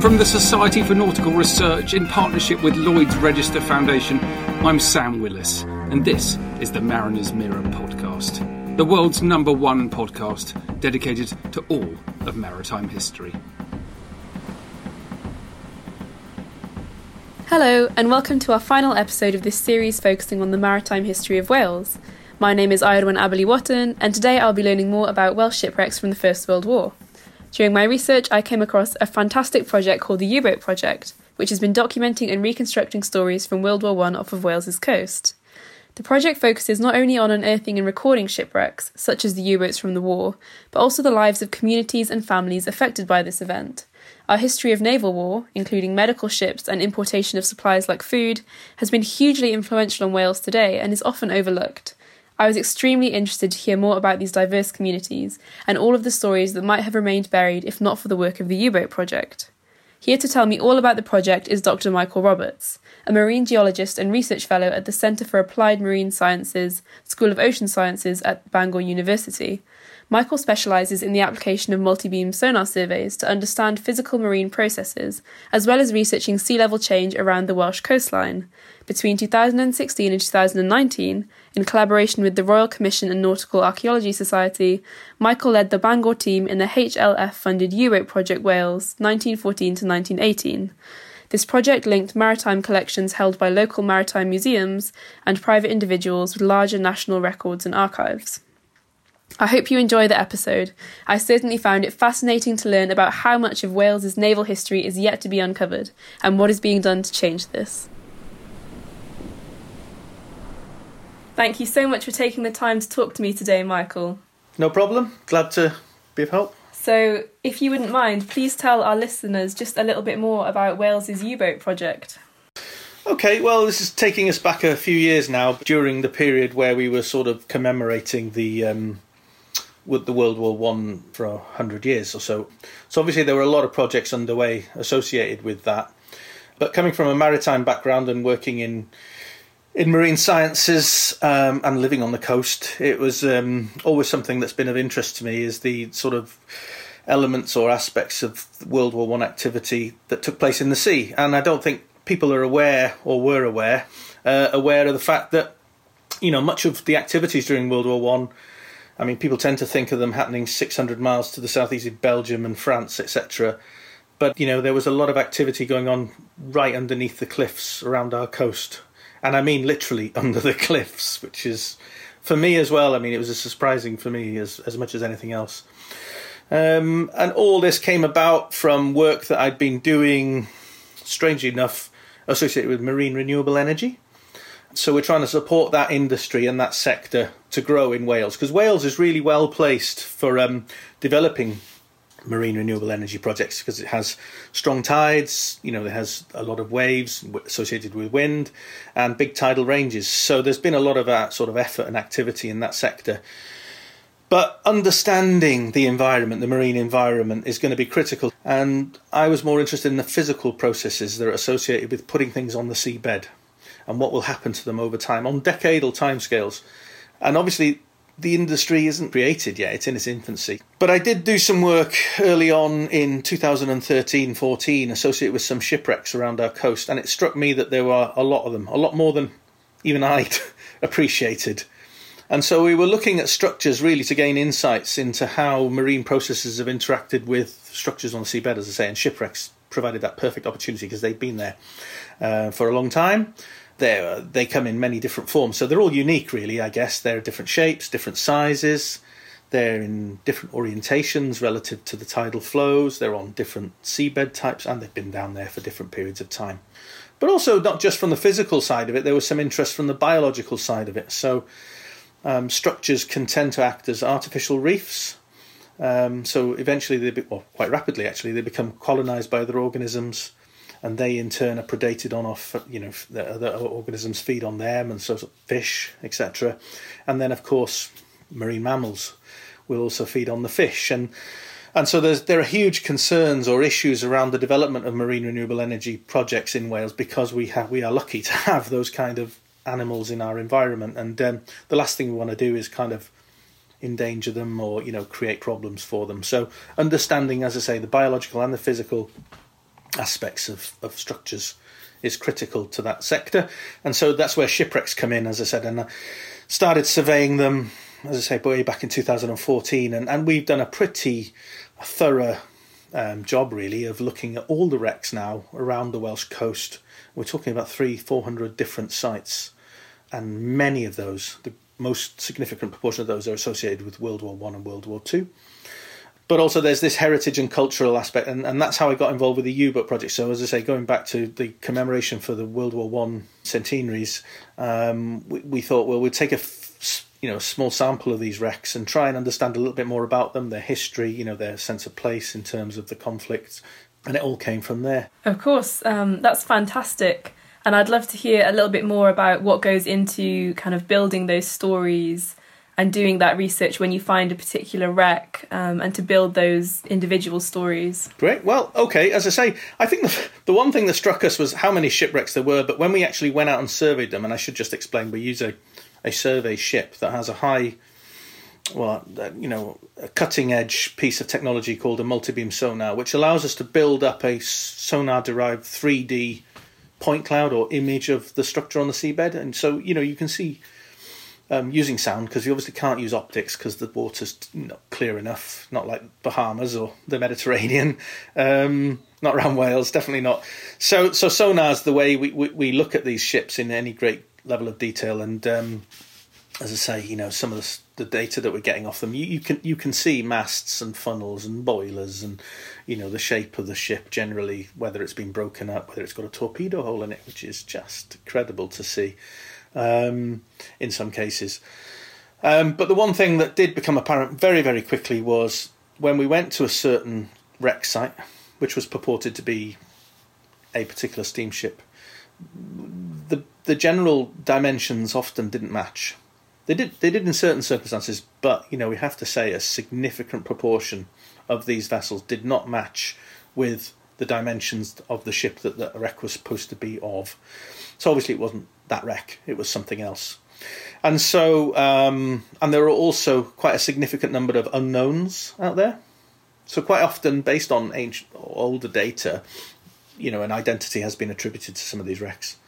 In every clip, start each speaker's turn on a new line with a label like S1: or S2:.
S1: From the Society for Nautical Research in partnership with Lloyd's Register Foundation, I'm Sam Willis, and this is the Mariner's Mirror podcast, the world's number one podcast dedicated to all of maritime history.
S2: Hello, and welcome to our final episode of this series focusing on the maritime history of Wales. My name is Eirwen Abberley Watton, and today I'll be learning more about Welsh shipwrecks from the First World War. During my research, I came across a fantastic project called the U Boat Project, which has been documenting and reconstructing stories from World War I off of Wales's coast. The project focuses not only on unearthing and recording shipwrecks, such as the U boats from the war, but also the lives of communities and families affected by this event. Our history of naval war, including medical ships and importation of supplies like food, has been hugely influential on Wales today and is often overlooked. I was extremely interested to hear more about these diverse communities and all of the stories that might have remained buried if not for the work of the U Boat Project. Here to tell me all about the project is Dr. Michael Roberts, a marine geologist and research fellow at the Centre for Applied Marine Sciences, School of Ocean Sciences at Bangor University. Michael specialises in the application of multi-beam sonar surveys to understand physical marine processes, as well as researching sea level change around the Welsh coastline. Between 2016 and 2019, in collaboration with the Royal Commission and Nautical Archaeology Society, Michael led the Bangor team in the HLF funded Boat Project Wales 1914 to 1918. This project linked maritime collections held by local maritime museums and private individuals with larger national records and archives. I hope you enjoy the episode. I certainly found it fascinating to learn about how much of Wales's naval history is yet to be uncovered and what is being done to change this. Thank you so much for taking the time to talk to me today, Michael.
S3: No problem. Glad to be of help.
S2: So, if you wouldn't mind, please tell our listeners just a little bit more about Wales's U boat project.
S3: Okay, well, this is taking us back a few years now, during the period where we were sort of commemorating the um, with the World War One for a hundred years or so. So obviously there were a lot of projects underway associated with that. But coming from a maritime background and working in in marine sciences um, and living on the coast, it was um, always something that's been of interest to me. Is the sort of elements or aspects of World War One activity that took place in the sea, and I don't think people are aware or were aware uh, aware of the fact that you know much of the activities during World War One. I, mean, people tend to think of them happening 600 miles to the southeast of Belgium and France, etc. But you know, there was a lot of activity going on right underneath the cliffs around our coast, and I mean literally under the cliffs, which is for me as well. I mean, it was as surprising for me as as much as anything else. Um, and all this came about from work that I'd been doing, strangely enough, associated with marine renewable energy. So we're trying to support that industry and that sector to grow in Wales because Wales is really well placed for um, developing marine renewable energy projects because it has strong tides, you know, it has a lot of waves associated with wind and big tidal ranges. So there's been a lot of uh, sort of effort and activity in that sector. But understanding the environment, the marine environment, is going to be critical. And I was more interested in the physical processes that are associated with putting things on the seabed and what will happen to them over time on decadal timescales. And obviously, the industry isn't created yet, it's in its infancy. But I did do some work early on in 2013 14 associated with some shipwrecks around our coast, and it struck me that there were a lot of them, a lot more than even I'd appreciated. And so we were looking at structures really to gain insights into how marine processes have interacted with structures on the seabed, as I say, and shipwrecks provided that perfect opportunity because they've been there uh, for a long time. They they come in many different forms, so they're all unique, really. I guess they're different shapes, different sizes. They're in different orientations relative to the tidal flows. They're on different seabed types, and they've been down there for different periods of time. But also, not just from the physical side of it, there was some interest from the biological side of it. So um, structures can tend to act as artificial reefs. Um, so eventually, they be, well, quite rapidly actually, they become colonized by other organisms, and they in turn are predated on off. You know, the other organisms feed on them, and so fish, etc. And then, of course, marine mammals will also feed on the fish, and and so there are huge concerns or issues around the development of marine renewable energy projects in Wales because we have we are lucky to have those kind of animals in our environment, and um, the last thing we want to do is kind of endanger them or you know create problems for them. So understanding, as I say, the biological and the physical aspects of, of structures is critical to that sector, and so that's where shipwrecks come in, as I said, and I started surveying them, as I say, way back in 2014, and, and we've done a pretty thorough um, job really of looking at all the wrecks now around the Welsh coast. We're talking about three, four hundred different sites, and many of those, the most significant proportion of those, are associated with World War One and World War Two. But also, there's this heritage and cultural aspect, and, and that's how I got involved with the U-boat project. So, as I say, going back to the commemoration for the World War One centenaries, um, we, we, thought, well, we'd take a you know small sample of these wrecks and try and understand a little bit more about them, their history, you know, their sense of place in terms of the conflicts, and it all came from there.
S2: Of course, um, that's fantastic, and I'd love to hear a little bit more about what goes into kind of building those stories and doing that research when you find a particular wreck um, and to build those individual stories.
S3: Great. Well, okay. As I say, I think the, the one thing that struck us was how many shipwrecks there were, but when we actually went out and surveyed them, and I should just explain, we use a a survey ship that has a high, well, you know, a cutting edge piece of technology called a multi beam sonar, which allows us to build up a sonar derived 3D point cloud or image of the structure on the seabed. And so, you know, you can see um, using sound because you obviously can't use optics because the water's not clear enough, not like Bahamas or the Mediterranean. Um, not around Wales, definitely not. So, so sonar's the way we, we, we look at these ships in any great level of detail. And um, as I say, you know, some of the, the, data that we're getting off them, you, you can you can see masts and funnels and boilers and you know the shape of the ship generally, whether it's been broken up, whether it's got a torpedo hole in it, which is just incredible to see um, in some cases. Um, but the one thing that did become apparent very very quickly was when we went to a certain wreck site, which was purported to be a particular steamship the the general dimensions often didn't match. They did they did in certain circumstances, but you know we have to say a significant proportion of these vessels did not match with the dimensions of the ship that the wreck was supposed to be of. So obviously it wasn't that wreck; it was something else. And so, um, and there are also quite a significant number of unknowns out there. So quite often, based on ancient older data, you know, an identity has been attributed to some of these wrecks.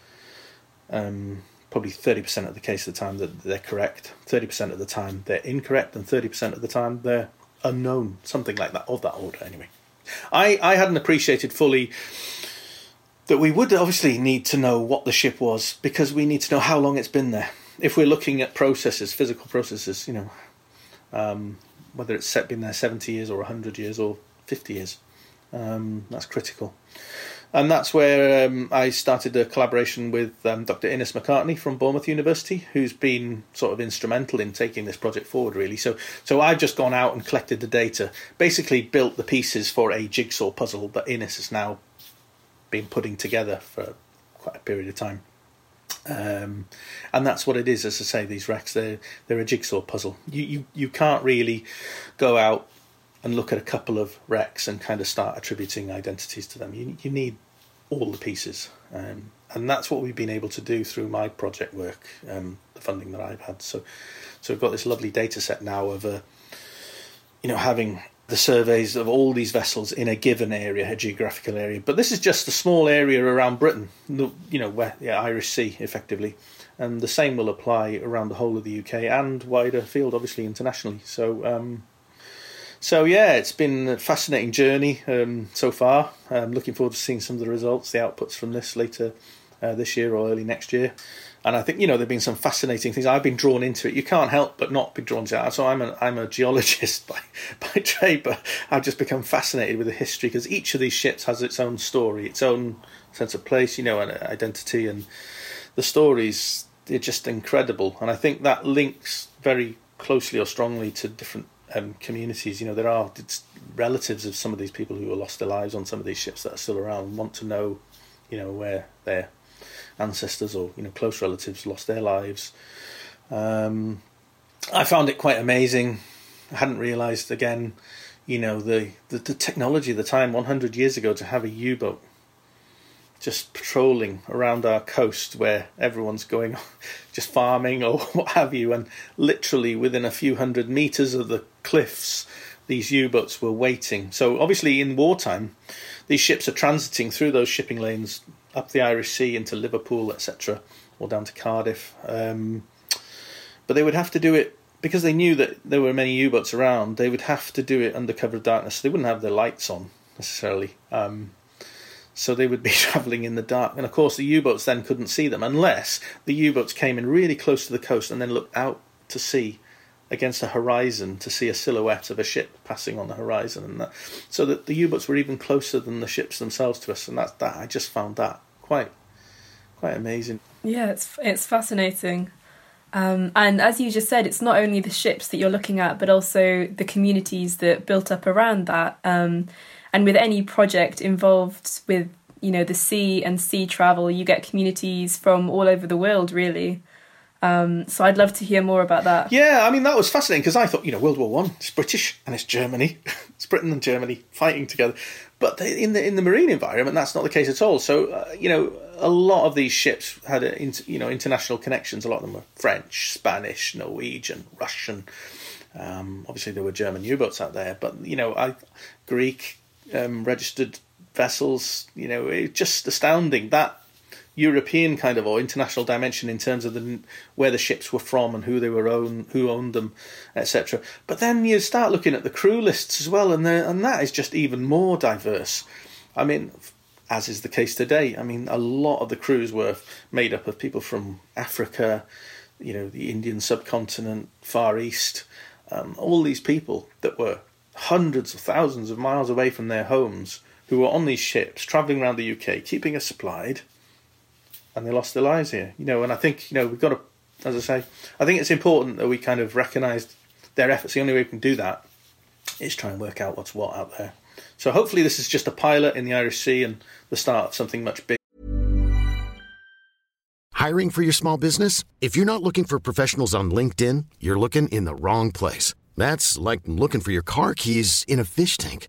S3: Um, probably 30% of the case of the time that they're correct, 30% of the time they're incorrect, and 30% of the time they're unknown, something like that, of that order anyway. I, I hadn't appreciated fully that we would obviously need to know what the ship was because we need to know how long it's been there. If we're looking at processes, physical processes, you know, um, whether it's set been there 70 years or 100 years or 50 years, um, that's critical and that's where um, I started a collaboration with um, Dr. Innes McCartney from Bournemouth University, who's been sort of instrumental in taking this project forward. Really, so so I've just gone out and collected the data, basically built the pieces for a jigsaw puzzle that Innes has now been putting together for quite a period of time. Um, and that's what it is. As I say, these wrecks they're they're a jigsaw puzzle. You you you can't really go out and look at a couple of wrecks and kind of start attributing identities to them. You, you need all the pieces. Um, and that's what we've been able to do through my project work. Um, the funding that I've had. So, so we've got this lovely data set now of, uh, you know, having the surveys of all these vessels in a given area, a geographical area. But this is just a small area around Britain, you know, where yeah, Irish Sea, effectively, and the same will apply around the whole of the UK and wider field, obviously internationally. So. Um, so yeah, it's been a fascinating journey um, so far. I'm looking forward to seeing some of the results, the outputs from this later uh, this year or early next year. And I think you know there've been some fascinating things. I've been drawn into it. You can't help but not be drawn to it. So I'm a I'm a geologist by by trade, but I've just become fascinated with the history because each of these ships has its own story, its own sense of place, you know, and identity, and the stories they're just incredible. And I think that links very closely or strongly to different um, communities. You know, there are relatives of some of these people who have lost their lives on some of these ships that are still around want to know, you know, where their ancestors or you know close relatives lost their lives. Um, I found it quite amazing. I hadn't realised again, you know, the, the, the technology the time, 100 years ago, to have a U-boat just patrolling around our coast where everyone's going just farming or what have you, and literally within a few hundred meters of the cliffs, these U boats were waiting. So, obviously, in wartime, these ships are transiting through those shipping lanes up the Irish Sea into Liverpool, etc., or down to Cardiff. Um, but they would have to do it because they knew that there were many U boats around, they would have to do it under cover of darkness. They wouldn't have their lights on necessarily. Um, so they would be travelling in the dark. And of course, the U boats then couldn't see them unless the U boats came in really close to the coast and then looked out to sea against a horizon to see a silhouette of a ship passing on the horizon, and that, so that the U boats were even closer than the ships themselves to us. And that, that I just found that quite quite amazing.
S2: Yeah, it's it's fascinating. Um, and as you just said, it's not only the ships that you're looking at, but also the communities that built up around that. Um, and with any project involved with you know the sea and sea travel, you get communities from all over the world, really. Um, so I'd love to hear more about that.
S3: Yeah, I mean that was fascinating because I thought you know World War One, it's British and it's Germany, it's Britain and Germany fighting together, but in the in the marine environment that's not the case at all. So uh, you know a lot of these ships had a, you know international connections. A lot of them were French, Spanish, Norwegian, Russian. Um, obviously there were German U-boats out there, but you know I, Greek um, registered vessels. You know it's just astounding that European kind of or international dimension in terms of the where the ships were from and who they were own, who owned them, etc. But then you start looking at the crew lists as well, and and that is just even more diverse. I mean, as is the case today. I mean, a lot of the crews were made up of people from Africa, you know, the Indian subcontinent, Far East, um, all these people that were hundreds of thousands of miles away from their homes who were on these ships traveling around the UK, keeping us supplied and they lost their lives here. You know, and I think you know we've got to, as I say, I think it's important that we kind of recognise their efforts. The only way we can do that is try and work out what's what out there. So hopefully this is just a pilot in the Irish Sea and the start of something much bigger.
S4: Hiring for your small business? If you're not looking for professionals on LinkedIn, you're looking in the wrong place. That's like looking for your car keys in a fish tank.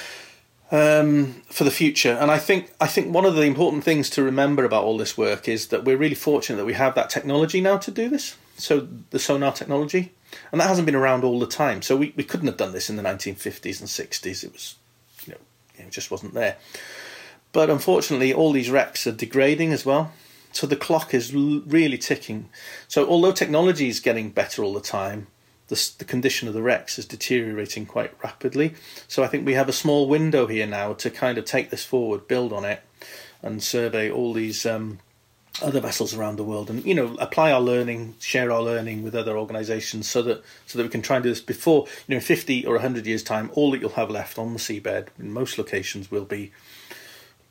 S3: Um, for the future. And I think I think one of the important things to remember about all this work is that we're really fortunate that we have that technology now to do this. So the sonar technology, and that hasn't been around all the time. So we, we couldn't have done this in the 1950s and 60s. It was, you know, it just wasn't there. But unfortunately, all these wrecks are degrading as well. So the clock is really ticking. So although technology is getting better all the time, the, the condition of the wrecks is deteriorating quite rapidly. So I think we have a small window here now to kind of take this forward, build on it, and survey all these um, other vessels around the world, and you know apply our learning, share our learning with other organisations, so that so that we can try and do this before you know in fifty or hundred years time, all that you'll have left on the seabed in most locations will be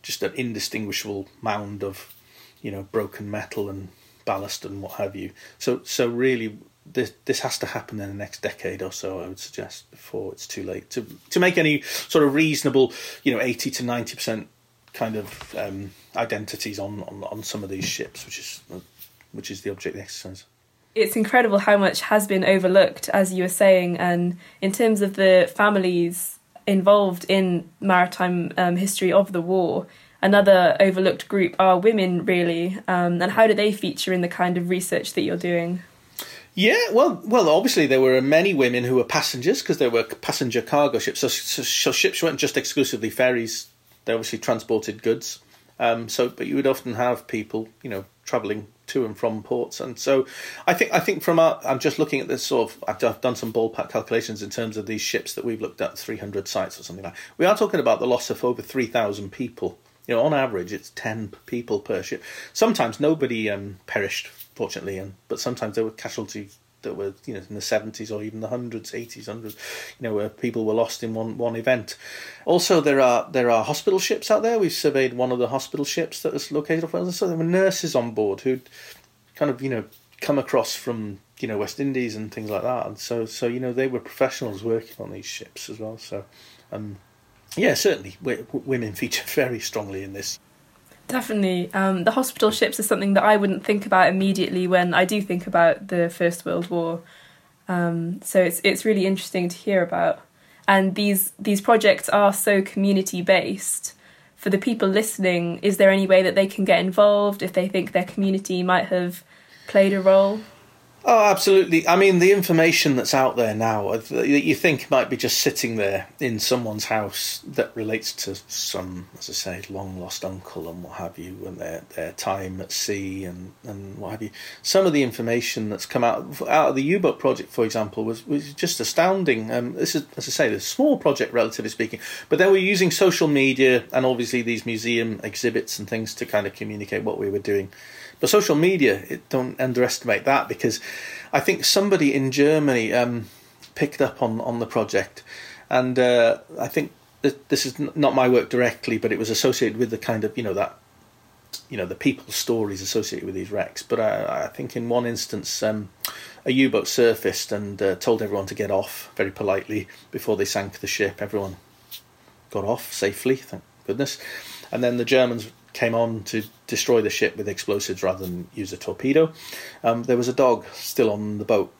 S3: just an indistinguishable mound of you know broken metal and ballast and what have you. So so really this this has to happen in the next decade or so. I would suggest before it's too late to to make any sort of reasonable, you know, eighty to ninety percent kind of um, identities on, on on some of these ships, which is which is the object of the exercise.
S2: It's incredible how much has been overlooked, as you were saying, and in terms of the families involved in maritime um, history of the war. Another overlooked group are women, really, um, and how do they feature in the kind of research that you're doing?
S3: Yeah, well, well, obviously there were many women who were passengers because there were passenger cargo ships. So, so, so, ships weren't just exclusively ferries; they obviously transported goods. Um, so, but you would often have people, you know, travelling to and from ports, and so I think I think from our, I'm just looking at this sort of I've, I've done some ballpark calculations in terms of these ships that we've looked at, 300 sites or something like. We are talking about the loss of over 3,000 people. You know, on average, it's 10 people per ship. Sometimes nobody um, perished fortunately, and but sometimes there were casualties that were you know in the seventies or even the hundreds, eighties, hundreds, you know, where people were lost in one one event. Also, there are there are hospital ships out there. We've surveyed one of the hospital ships that was located off Wales, so there were nurses on board who'd kind of you know come across from you know West Indies and things like that, and so so you know they were professionals working on these ships as well. So, um, yeah, certainly women feature very strongly in this.
S2: Definitely. Um, the hospital ships is something that I wouldn't think about immediately when I do think about the First World War. Um, so it's it's really interesting to hear about. And these these projects are so community based. For the people listening, is there any way that they can get involved if they think their community might have played a role?
S3: Oh, absolutely. I mean, the information that's out there now that you think might be just sitting there in someone's house that relates to some, as I say, long lost uncle and what have you, and their their time at sea and, and what have you. Some of the information that's come out out of the U boat project, for example, was was just astounding. Um, this is, as I say, a small project, relatively speaking, but then we're using social media and obviously these museum exhibits and things to kind of communicate what we were doing. But social media, it, don't underestimate that because I think somebody in Germany um, picked up on, on the project, and uh, I think this is not my work directly, but it was associated with the kind of you know that you know the people's stories associated with these wrecks. But I, I think in one instance, um, a U-boat surfaced and uh, told everyone to get off very politely before they sank the ship. Everyone got off safely, thank goodness. And then the Germans came on to destroy the ship with explosives rather than use a torpedo. Um, there was a dog still on the boat,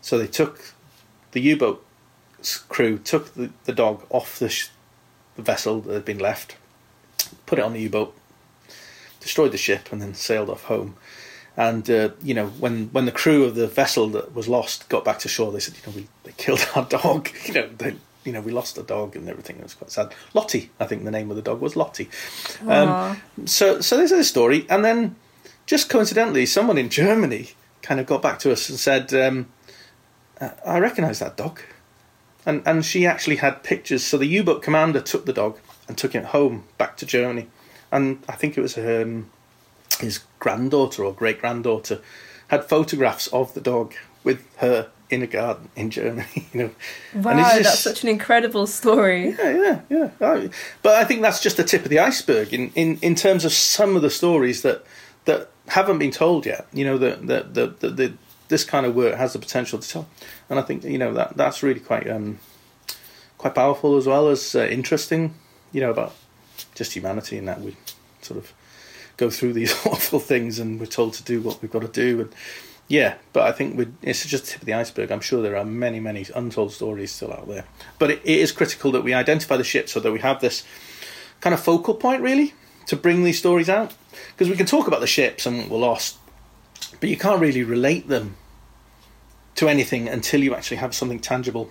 S3: so they took the U-boat crew took the, the dog off the, sh- the vessel that had been left, put it on the U-boat, destroyed the ship, and then sailed off home. And uh, you know, when, when the crew of the vessel that was lost got back to shore, they said, you know, we they killed our dog. You know, they you know, we lost a dog and everything. It was quite sad. Lottie, I think the name of the dog was Lottie. Um, so, so this is a story, and then just coincidentally, someone in Germany kind of got back to us and said, um, "I recognise that dog," and and she actually had pictures. So the U-boat commander took the dog and took it home back to Germany, and I think it was um, his granddaughter or great granddaughter had photographs of the dog with her in a garden in Germany. You know,
S2: wow, just, that's such an incredible story.
S3: Yeah, yeah, yeah. But I think that's just the tip of the iceberg in, in, in terms of some of the stories that that haven't been told yet. You know, that the, the, the, the, this kind of work has the potential to tell, and I think you know that that's really quite um, quite powerful as well as uh, interesting. You know about just humanity and that we sort of go through these awful things and we're told to do what we've got to do and yeah, but I think it's just the tip of the iceberg. I'm sure there are many, many untold stories still out there. But it, it is critical that we identify the ship so that we have this kind of focal point, really, to bring these stories out. Because we can talk about the ships and what were lost, but you can't really relate them to anything until you actually have something tangible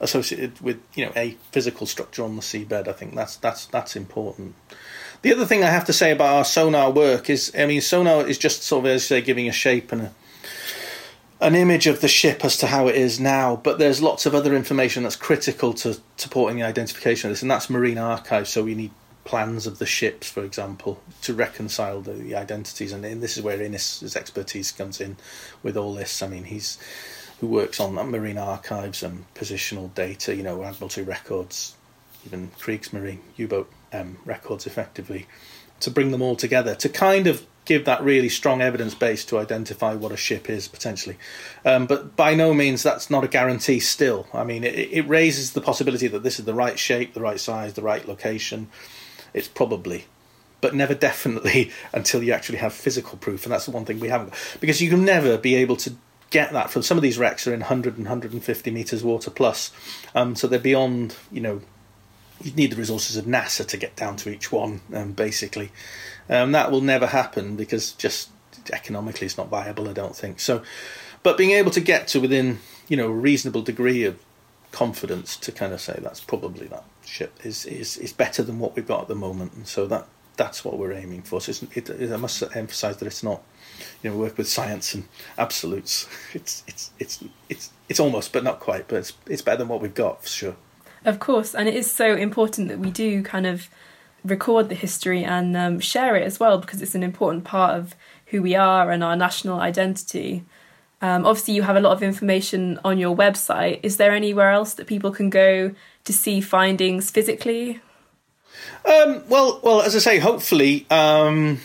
S3: associated with you know a physical structure on the seabed. I think that's that's that's important. The other thing I have to say about our sonar work is, I mean, sonar is just sort of as you say, giving a shape and a, an image of the ship as to how it is now. But there's lots of other information that's critical to supporting the identification of this, and that's marine archives. So we need plans of the ships, for example, to reconcile the, the identities. And, and, this is where Innes' expertise comes in with all this. I mean, he's who works on marine archives and positional data, you know, Admiralty records, even Kriegsmarine U-boat um, records effectively, to bring them all together, to kind of give that really strong evidence base to identify what a ship is potentially. Um, but by no means that's not a guarantee still. I mean, it, it, raises the possibility that this is the right shape, the right size, the right location. It's probably, but never definitely until you actually have physical proof. And that's the one thing we haven't got. Because you can never be able to get that from some of these wrecks are in 100 and 150 metres water plus. Um, so they're beyond, you know, you need the resources of NASA to get down to each one, um, basically. Um, that will never happen because just economically it's not viable, I don't think. So, but being able to get to within, you know, a reasonable degree of confidence to kind of say that's probably that ship is is is better than what we've got at the moment, and so that that's what we're aiming for. So it, it, I must emphasise that it's not, you know, work with science and absolutes. It's it's it's it's it's almost, but not quite. But it's it's better than what we've got for sure.
S2: Of course, and it is so important that we do kind of record the history and um, share it as well because it's an important part of who we are and our national identity. Um, obviously, you have a lot of information on your website. Is there anywhere else that people can go to see findings physically?
S3: Um, well, well, as I say, hopefully, um,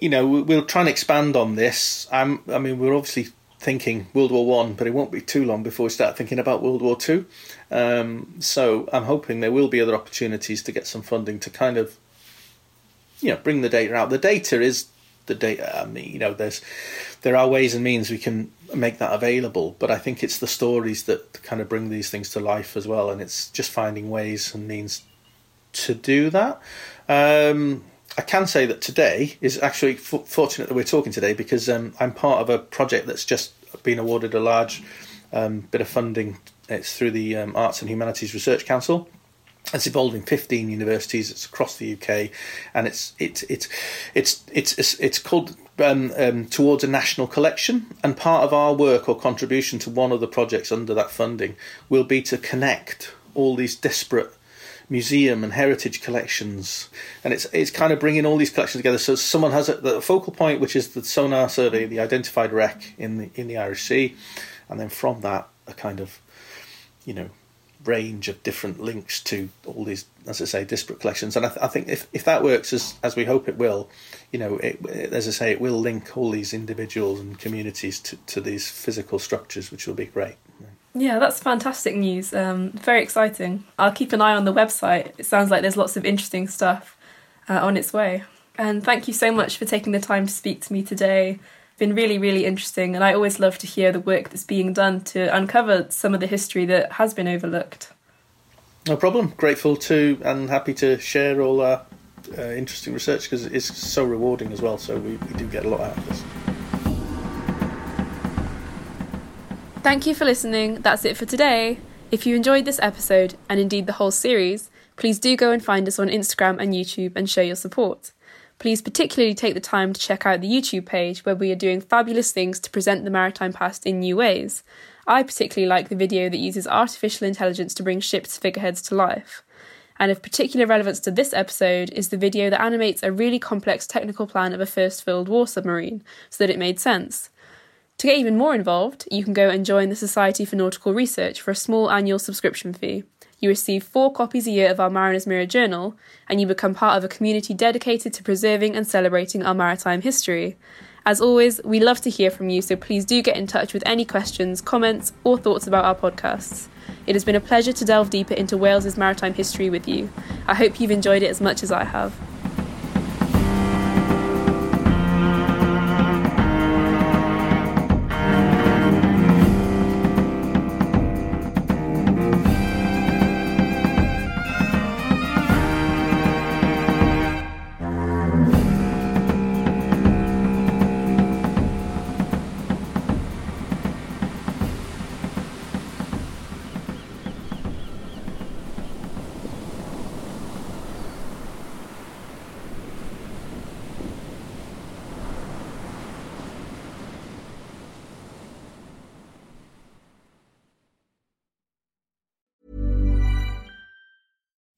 S3: you know, we'll try and expand on this. I mean, we're obviously thinking World War One, but it won't be too long before we start thinking about World War Two. Um, so I'm hoping there will be other opportunities to get some funding to kind of, you know, bring the data out. The data is the data. I mean, you know, there's there are ways and means we can make that available, but I think it's the stories that kind of bring these things to life as well, and it's just finding ways and means to do that. Um, I can say that today is actually f- fortunate that we're talking today because um, I'm part of a project that's just been awarded a large um, bit of funding. It's through the um, Arts and Humanities Research Council. It's involving 15 universities. It's across the UK, and it's it's it's it's it's it's, it's called um, um, towards a national collection. And part of our work or contribution to one of the projects under that funding will be to connect all these disparate museum and heritage collections, and it's it's kind of bringing all these collections together. So someone has a, the focal point, which is the sonar survey, the identified wreck in the in the Irish Sea, and then from that a kind of, you know, range of different links to all these, as I say, disparate collections. And I, th- I think if, if that works as as we hope it will, you know, it, as I say, it will link all these individuals and communities to, to these physical structures, which will be great.
S2: Yeah, that's fantastic news. Um, very exciting. I'll keep an eye on the website. It sounds like there's lots of interesting stuff uh, on its way. And thank you so much for taking the time to speak to me today. Been really, really interesting, and I always love to hear the work that's being done to uncover some of the history that has been overlooked.
S3: No problem. Grateful to and happy to share all our uh, interesting research because it's so rewarding as well. So we, we do get a lot out of this.
S2: Thank you for listening. That's it for today. If you enjoyed this episode, and indeed the whole series, please do go and find us on Instagram and YouTube and show your support. Please particularly take the time to check out the YouTube page where we are doing fabulous things to present the maritime past in new ways. I particularly like the video that uses artificial intelligence to bring ships' figureheads to life. And of particular relevance to this episode is the video that animates a really complex technical plan of a First World War submarine so that it made sense. To get even more involved, you can go and join the Society for Nautical Research for a small annual subscription fee. You receive four copies a year of our Mariner's Mirror journal, and you become part of a community dedicated to preserving and celebrating our maritime history. As always, we love to hear from you, so please do get in touch with any questions, comments, or thoughts about our podcasts. It has been a pleasure to delve deeper into Wales's maritime history with you. I hope you've enjoyed it as much as I have.